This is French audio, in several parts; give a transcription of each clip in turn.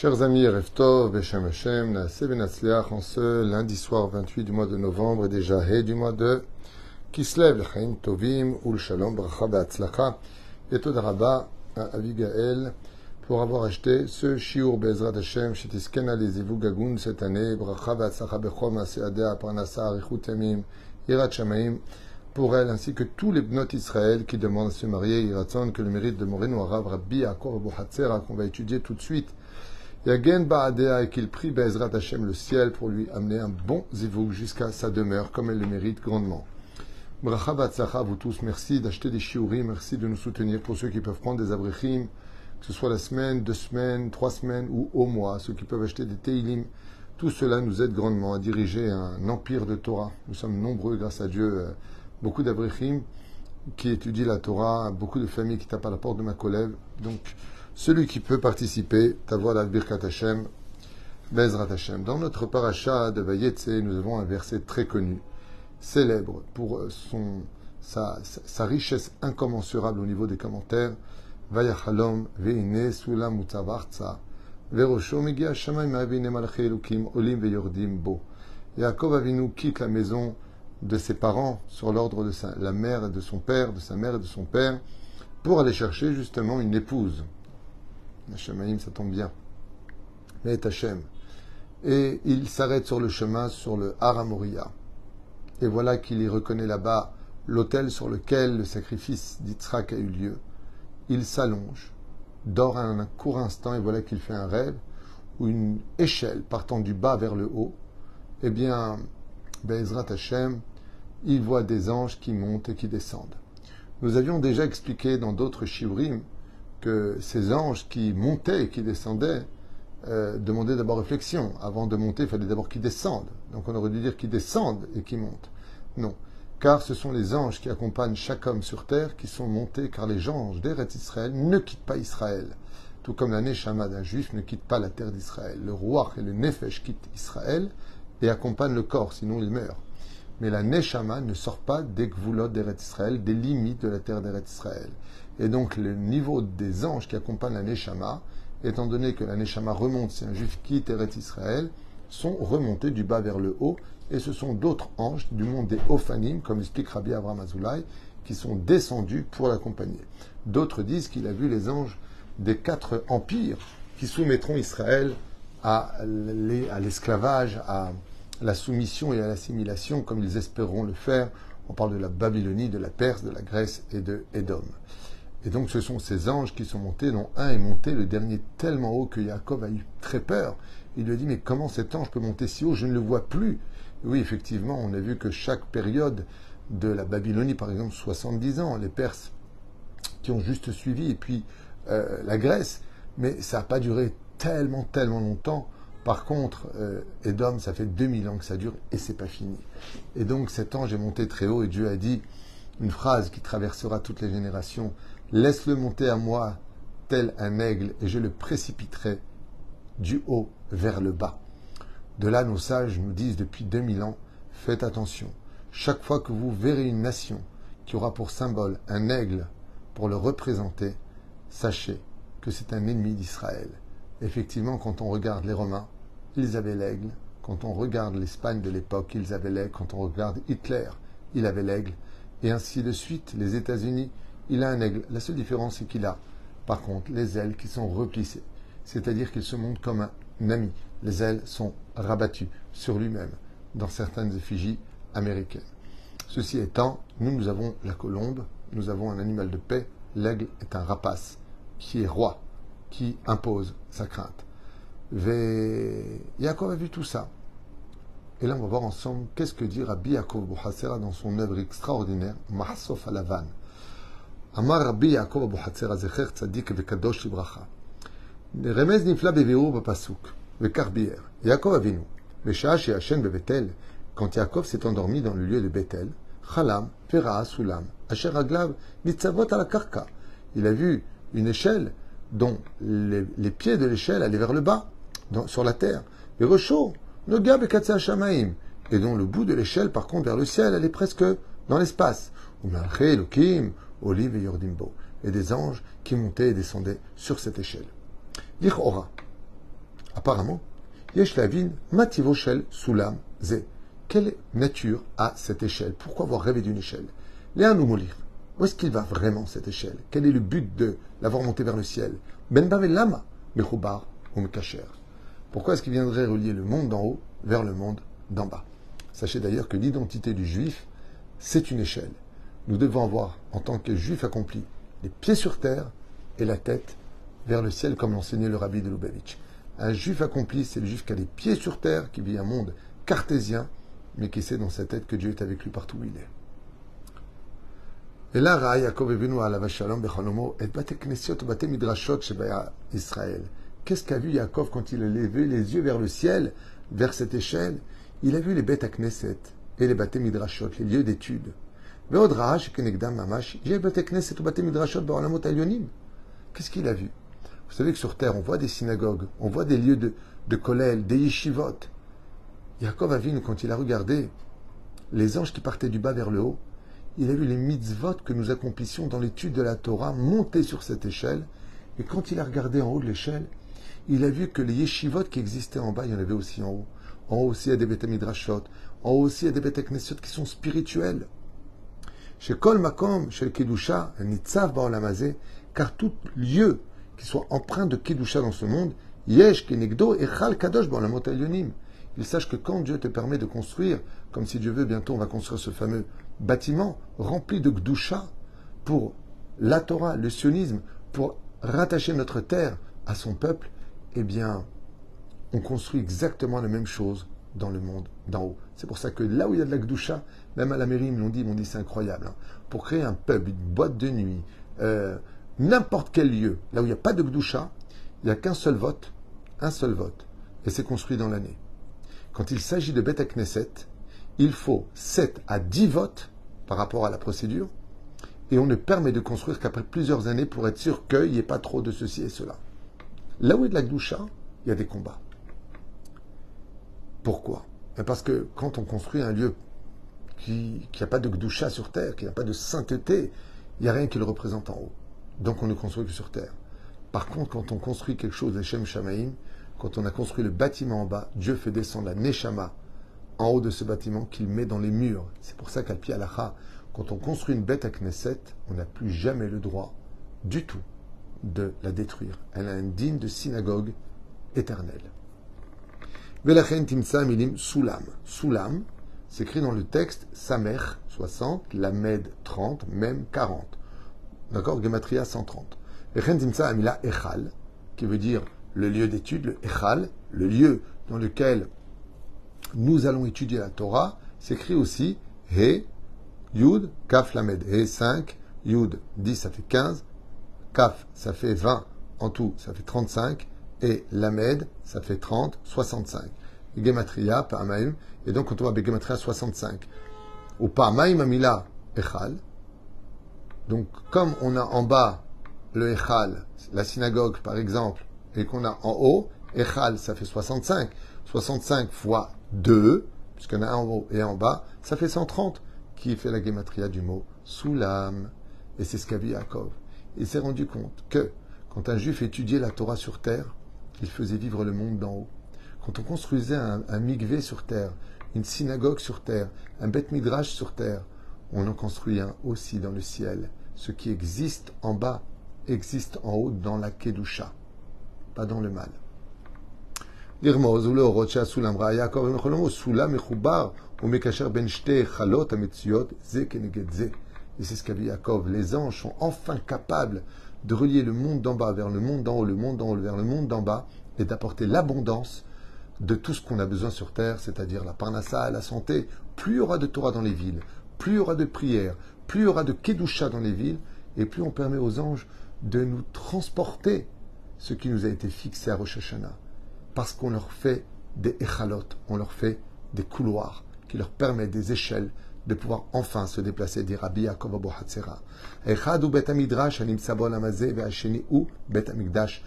Chers amis, Reftov, Beshem Hashem, en ce lundi soir 28 du mois de novembre et déjà He du mois de Kislev, L'Chaim Tovim, Ul Shalom, Bracha Be'atzlacha, et Todaraba à Avigael pour avoir acheté ce Shiur Bezrat Hashem, Shetiskena les Gagun cette année, Bracha Be'atzlacha Bechom, Aseadea, Parnasa, Arichut Yamim, Yirat Shamaim, pour elle ainsi que tous les bnot Israël qui demandent à se marier, Yiratzon, que le mérite de Moreno Arav, Rabbi Yaakov Abu Hatzera, qu'on va étudier tout de suite, Yagen Ba'adea et qu'il prie Bezrat Hashem le ciel pour lui amener un bon zivug jusqu'à sa demeure, comme elle le mérite grandement. Bracha Batsacha, vous tous, merci d'acheter des shiurim, merci de nous soutenir pour ceux qui peuvent prendre des abrichim, que ce soit la semaine, deux semaines, trois semaines ou au mois, ceux qui peuvent acheter des teilim. Tout cela nous aide grandement à diriger un empire de Torah. Nous sommes nombreux, grâce à Dieu, euh, beaucoup d'abrichim qui étudient la Torah, beaucoup de familles qui tapent à la porte de ma collègue. Donc, celui qui peut participer, voix la Birkat Hashem, Bezrat Hashem. Dans notre paracha de Vayetse, nous avons un verset très connu, célèbre pour son, sa, richesse incommensurable au niveau des commentaires. Vayachalom veine sulam verosho elukim olim veyordim bo. Yaakov Avinu quitte la maison de ses parents sur l'ordre de sa, la mère et de son père, de sa mère et de son père, pour aller chercher justement une épouse. Ça tombe bien. Mais. Et il s'arrête sur le chemin, sur le Haramoria. Et voilà qu'il y reconnaît là-bas l'autel sur lequel le sacrifice d'Yitzhak a eu lieu. Il s'allonge, dort un court instant, et voilà qu'il fait un rêve où une échelle partant du bas vers le haut, eh bien, Bezrat Hashem, il voit des anges qui montent et qui descendent. Nous avions déjà expliqué dans d'autres shiurim que ces anges qui montaient et qui descendaient euh, demandaient d'abord réflexion. Avant de monter, il fallait d'abord qu'ils descendent. Donc on aurait dû dire qu'ils descendent et qu'ils montent. Non. Car ce sont les anges qui accompagnent chaque homme sur terre qui sont montés, car les anges d'Eretz Israël ne quittent pas Israël. Tout comme la Neshama d'un juif ne quitte pas la terre d'Israël. Le roi et le Nefesh quittent Israël et accompagnent le corps, sinon il meurt. Mais la Neshama ne sort pas des Gvulot d'Eretz Israël, des limites de la terre d'Eretz Israël. Et donc le niveau des anges qui accompagnent la Neshama, étant donné que la Neshama remonte si un juif quitte Israël, sont remontés du bas vers le haut, et ce sont d'autres anges du monde des Ophanim, comme explique Rabbi Abraham Azoulay, qui sont descendus pour l'accompagner. D'autres disent qu'il a vu les anges des quatre empires qui soumettront Israël à l'esclavage, à la soumission et à l'assimilation, comme ils espéreront le faire. On parle de la Babylonie, de la Perse, de la Grèce et de Édom. Et donc ce sont ces anges qui sont montés, dont un est monté, le dernier tellement haut que Jacob a eu très peur. Il lui a dit, mais comment cet ange peut monter si haut? Je ne le vois plus. oui, effectivement, on a vu que chaque période de la Babylonie, par exemple, 70 ans, les Perses qui ont juste suivi, et puis euh, la Grèce, mais ça n'a pas duré tellement, tellement longtemps. Par contre, euh, Edom, ça fait 2000 ans que ça dure et c'est pas fini. Et donc cet ange est monté très haut et Dieu a dit une phrase qui traversera toutes les générations Laisse-le monter à moi tel un aigle, et je le précipiterai du haut vers le bas. De là, nos sages nous disent depuis 2000 ans, faites attention. Chaque fois que vous verrez une nation qui aura pour symbole un aigle pour le représenter, sachez que c'est un ennemi d'Israël. Effectivement, quand on regarde les Romains, ils avaient l'aigle. Quand on regarde l'Espagne de l'époque, ils avaient l'aigle. Quand on regarde Hitler, il avait l'aigle. Et ainsi de suite, les États-Unis, il a un aigle. La seule différence, c'est qu'il a, par contre, les ailes qui sont replissées. C'est-à-dire qu'il se montre comme un ami. Les ailes sont rabattues sur lui-même dans certaines effigies américaines. Ceci étant, nous, nous avons la colombe, nous avons un animal de paix. L'aigle est un rapace qui est roi, qui impose sa crainte. Yaakov a vu tout ça. Et là, on va voir ensemble qu'est-ce que dit Rabbi Yaakov Bouhassera dans son œuvre extraordinaire, Mahasof Alavan. אמר רבי יעקב אבוחצירא, זכר צדיק וקדוש לברכה. רמז נפלא בביאור בפסוק, וכך ביאר. יעקב אבינו, בשעה שישן בבית-אל, quand Yaakov s'est endormi dans le lieu de Bethel, Chalam, Pera, Sulam, Asher Aglav, Mitzavot à la Karka. Il a vu une échelle dont les, les pieds de l'échelle allaient vers le bas, dans, sur la terre. Et Rocho, Nogab et Shamaim, et dont le bout de l'échelle, par contre, vers le ciel, allait presque dans l'espace. Umalche, Elohim, Olive et Yordimbo, et des anges qui montaient et descendaient sur cette échelle. Ora. apparemment, Yesh Lavin, Mativo Shel Sulam Ze. Quelle nature a cette échelle? Pourquoi avoir rêvé d'une échelle? Léa nous Où est-ce qu'il va vraiment cette échelle? Quel est le but de l'avoir montée vers le ciel? Ben Lama, Mechubar ou Mekacher. Pourquoi est-ce qu'il viendrait relier le monde d'en haut vers le monde d'en bas? Sachez d'ailleurs que l'identité du juif, c'est une échelle. Nous devons avoir, en tant que juif accompli, les pieds sur terre et la tête vers le ciel, comme l'enseignait le rabbi de Lubavitch. Un juif accompli, c'est le juif qui a les pieds sur terre, qui vit un monde cartésien, mais qui sait dans sa tête que Dieu est avec lui partout où il est. Et là, Yaakov Israël. Qu'est-ce qu'a vu Yaakov quand il a levé les yeux vers le ciel, vers cette échelle? Il a vu les bêtes à Knesset et les bâtés midrashot, les lieux d'étude. Qu'est-ce qu'il a vu? Vous savez que sur terre, on voit des synagogues, on voit des lieux de, de des yeshivot. Yaakov a vu, quand il a regardé les anges qui partaient du bas vers le haut, il a vu les mitzvot que nous accomplissions dans l'étude de la Torah monter sur cette échelle. Et quand il a regardé en haut de l'échelle, il a vu que les yeshivot qui existaient en bas, il y en avait aussi en haut. En haut aussi, il y a des bêtes midrashot. En haut aussi, il y a des bêtes qui sont spirituels. Chez Kol Makom, chez Kedusha, Nitzav Baolamazé, car tout lieu qui soit empreint de Kedusha dans ce monde, Yesh Kenegdo et Chal Kadosh Baolamot. Il sache que quand Dieu te permet de construire, comme si Dieu veut, bientôt on va construire ce fameux bâtiment rempli de Gdusha pour la Torah, le sionisme, pour rattacher notre terre à son peuple, eh bien, on construit exactement la même chose dans le monde d'en haut. C'est pour ça que là où il y a de la Gdusha, même à la mairie, ils me l'ont dit, m'ont dit c'est incroyable. Hein. Pour créer un pub, une boîte de nuit, euh, n'importe quel lieu, là où il n'y a pas de Gdusha, il n'y a qu'un seul vote, un seul vote, et c'est construit dans l'année. Quand il s'agit de Beth Knesset, il faut 7 à 10 votes par rapport à la procédure, et on ne permet de construire qu'après plusieurs années pour être sûr qu'il n'y ait pas trop de ceci et cela. Là où il y a de la Gdusha, il y a des combats. Pourquoi? Ben Parce que quand on construit un lieu qui n'a pas de Gdusha sur terre, qui n'a pas de sainteté, il n'y a rien qui le représente en haut. Donc on ne construit que sur terre. Par contre, quand on construit quelque chose, Shem Shamaim, quand on a construit le bâtiment en bas, Dieu fait descendre la Neshama en haut de ce bâtiment qu'il met dans les murs. C'est pour ça qu'à Pi quand on construit une bête à Knesset, on n'a plus jamais le droit du tout de la détruire. Elle a un digne de synagogue éternelle. Velachen timsa milim sulam. Sulam, s'écrit dans le texte Samer 60, Lamed 30, Mem 40. D'accord? Gematria 130. Velachen timsa amila echal, qui veut dire le lieu d'étude, le echal, le lieu dans lequel nous allons étudier la Torah, s'écrit aussi He, Yud, Kaf, Lamed. He 5, Yud 10, ça fait 15, Kaf, ça fait 20, en tout, ça fait 35, et Lamed, ça fait 30, 65. Gematria, et donc on va Gematria 65. Ou Pa'amaim Amila Echal. Donc comme on a en bas le Echal, la synagogue par exemple, et qu'on a en haut, Echal, ça fait 65. 65 fois 2, puisqu'on a un en haut et un en bas, ça fait 130, qui fait la Gematria du mot Soulam? Et c'est ce qu'a vu Yaakov. Il s'est rendu compte que quand un juif étudiait la Torah sur terre, il faisait vivre le monde d'en haut. Quand on construisait un, un sur terre, une synagogue sur terre, un beth midrash sur terre, on en construit un aussi dans le ciel. Ce qui existe en bas existe en haut dans la Kedusha, pas dans le mal. Et c'est ce Yaakov. Les anges sont enfin capables de relier le monde d'en bas vers le monde d'en haut, le monde d'en haut vers le monde d'en bas, et d'apporter l'abondance de tout ce qu'on a besoin sur terre, c'est-à-dire la parnassa, la santé. Plus il y aura de Torah dans les villes, plus il y aura de prières, plus il y aura de kedusha dans les villes, et plus on permet aux anges de nous transporter ce qui nous a été fixé à Rosh Hashanah. Parce qu'on leur fait des echalot, on leur fait des couloirs qui leur permettent des échelles de pouvoir enfin se déplacer, dit Rabbi Yaakov Abu Hatzera. Echad ou bet amidrash animtsa bo ve ve'asheni ou bet amigdash.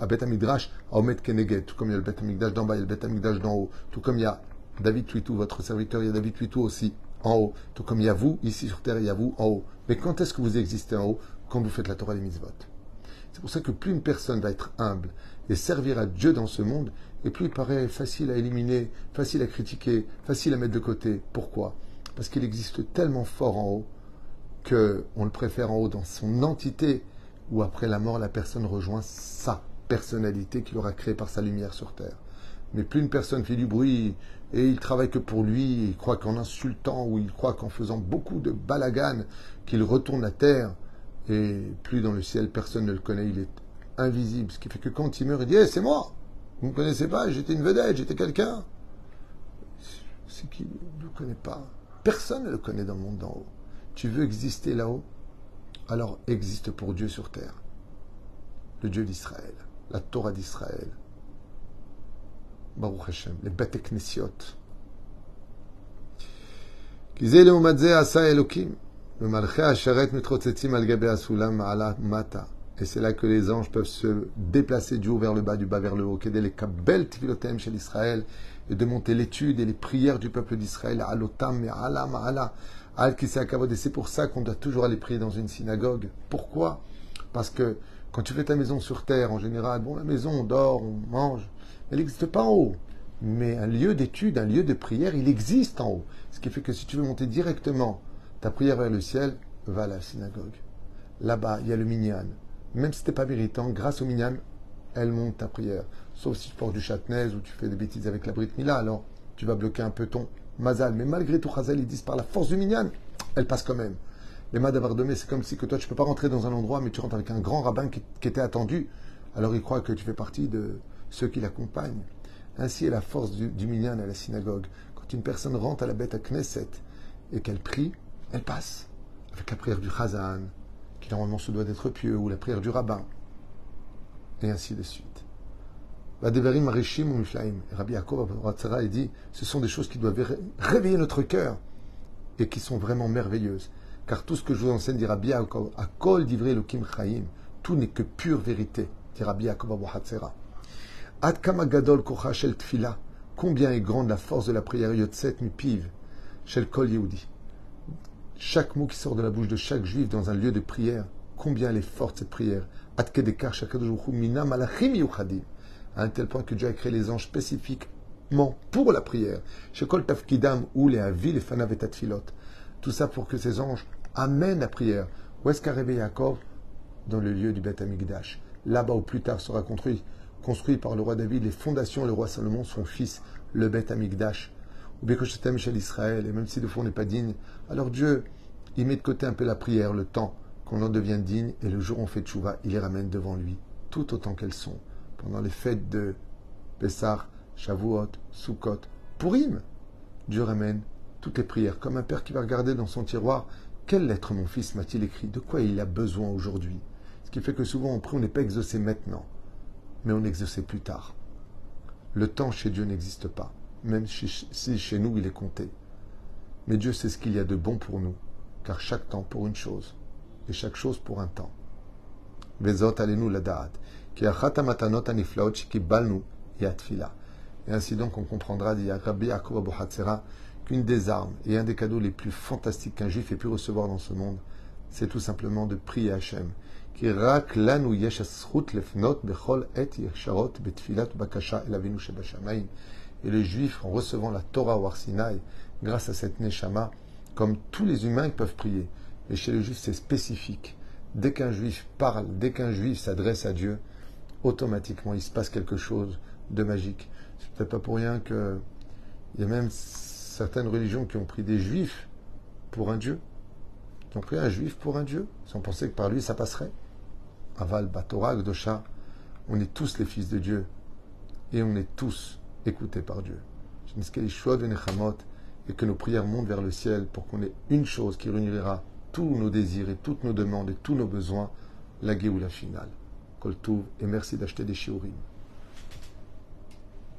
À bet amidrash, aomet keneged. Tout comme il y a le bet amigdash d'en bas, il y a le bet amigdash d'en haut. Tout comme il y a David Tuitou, votre serviteur, il y a David Tuitou aussi en haut. Tout comme il y a vous ici sur terre, il y a vous en haut. Mais quand est-ce que vous existez en haut Quand vous faites la Torah des mitzvot? C'est pour ça que plus une personne va être humble et servir à Dieu dans ce monde, et plus il paraît facile à éliminer, facile à critiquer, facile à mettre de côté. Pourquoi? Parce qu'il existe tellement fort en haut qu'on le préfère en haut dans son entité, où après la mort, la personne rejoint sa personnalité qu'il aura créée par sa lumière sur terre. Mais plus une personne fait du bruit et il travaille que pour lui, il croit qu'en insultant ou il croit qu'en faisant beaucoup de balagan, qu'il retourne la terre, et plus dans le ciel, personne ne le connaît, il est invisible. Ce qui fait que quand il meurt, il dit hey, c'est moi Vous ne me connaissez pas? J'étais une vedette, j'étais quelqu'un. C'est qui ne le connaît pas. Personne ne le connaît dans le monde d'en haut. Tu veux exister là-haut? Alors existe pour Dieu sur terre. Le Dieu d'Israël, la Torah d'Israël. Baruch Hashem, les Bate Knesiot. Et c'est là que les anges peuvent se déplacer du haut vers le bas, du bas vers le haut. Kedele kabel tifilotem shel Israël et de monter l'étude et les prières du peuple d'Israël, alotam et ala ma'ala, al Et c'est pour ça qu'on doit toujours aller prier dans une synagogue. Pourquoi? Parce que quand tu fais ta maison sur terre, en général, bon, la maison, on dort, on mange, elle n'existe pas en haut. Mais un lieu d'étude, un lieu de prière, il existe en haut. Ce qui fait que si tu veux monter directement ta prière vers le ciel, va à la synagogue. Là-bas, il y a le minyan. Même si tu n'es pas méritant, grâce au minyan, elle monte ta prière. Sauf si tu portes du châtenez ou tu fais des bêtises avec la Brit Mila, alors tu vas bloquer un peu ton mazal. Mais malgré tout, Chazal, ils disent par la force du minyan, elle passe quand même. Les Madavardemé, c'est comme si que toi, tu ne peux pas rentrer dans un endroit, mais tu rentres avec un grand rabbin qui, qui était attendu. Alors il croit que tu fais partie de, ceux qui l'accompagnent. Ainsi est la force du, du minyan à la synagogue. Quand une personne rentre à la bête à Knesset et qu'elle prie, elle passe avec la prière du Chazan, qui normalement se doit d'être pieux, ou la prière du rabbin, et ainsi de suite. Vadevarim Arishim ou. Rabbi Yaakov il dit ce sont des choses qui doivent réveiller notre cœur et qui sont vraiment merveilleuses. Car tout ce que je vous enseigne, dit Rabbi Yaakov, à kol divrei Elohim Chaim, tout n'est que pure vérité, dit Rabbi Yaakov Abuhatzera. Ad tfila. Combien est grande la force de la prière Yotset mipiv shel kol Yehudi. Chaque mot qui sort de la bouche de chaque juif dans un lieu de prière, combien elle est forte cette prière. Ad kedekar mina malachim yuchadim. À un tel point que Dieu a créé les anges spécifiquement pour la prière. Shekol tafkidam ou les avi les fanav et Tout ça pour que ces anges amènent la prière. Où est-ce qu'a Yaakov? Dans le lieu du Beth Amikdash. Là-bas où plus tard sera construit construit par le roi David, les fondations, le roi Salomon, son fils, le Beth Amikdash, ou Bekoshetem chez l'Israël, et même si de fond on n'est pas digne, alors Dieu, il met de côté un peu la prière, le temps qu'on en devient digne, et le jour où on fait tchouva, il les ramène devant lui, tout autant qu'elles sont, pendant les fêtes de Pessah, Shavuot, Sukkot, Purim. Dieu ramène toutes les prières, comme un père qui va regarder dans son tiroir, quelle lettre mon fils? m'a-t-il écrit, de quoi il a besoin aujourd'hui? Ce qui fait que souvent on prie, on n'est pas exaucé maintenant mais on exaucé plus tard. Le temps chez Dieu n'existe pas, même si chez nous il est compté. Mais Dieu sait ce qu'il y a de bon pour nous, car chaque temps pour une chose, et chaque chose pour un temps. Vezot alenu la qui Et ainsi donc on comprendra, dit Rabbi Yaakov qu'une des armes et un des cadeaux les plus fantastiques qu'un juif ait pu recevoir dans ce monde, c'est tout simplement de prier Hachem et les Juifs, en recevant la Torah au Arsinaï, grâce à cette Neshama, comme tous les humains, ils peuvent prier. Mais chez les Juifs, c'est spécifique. Dès qu'un Juif parle, dès qu'un Juif s'adresse à Dieu, automatiquement, il se passe quelque chose de magique. C'est peut-être pas pour rien que il y a même certaines religions qui ont pris des Juifs pour un Dieu. Ils ont pris un Juif pour un Dieu. Ont pensé que par lui, ça passerait. Aval Batora Gdosha, on est tous les fils de Dieu et on est tous écoutés par Dieu. Et que nos prières montent vers le ciel pour qu'on ait une chose qui réunira tous nos désirs et toutes nos demandes et tous nos besoins, la la finale. Et merci d'acheter des shiurim.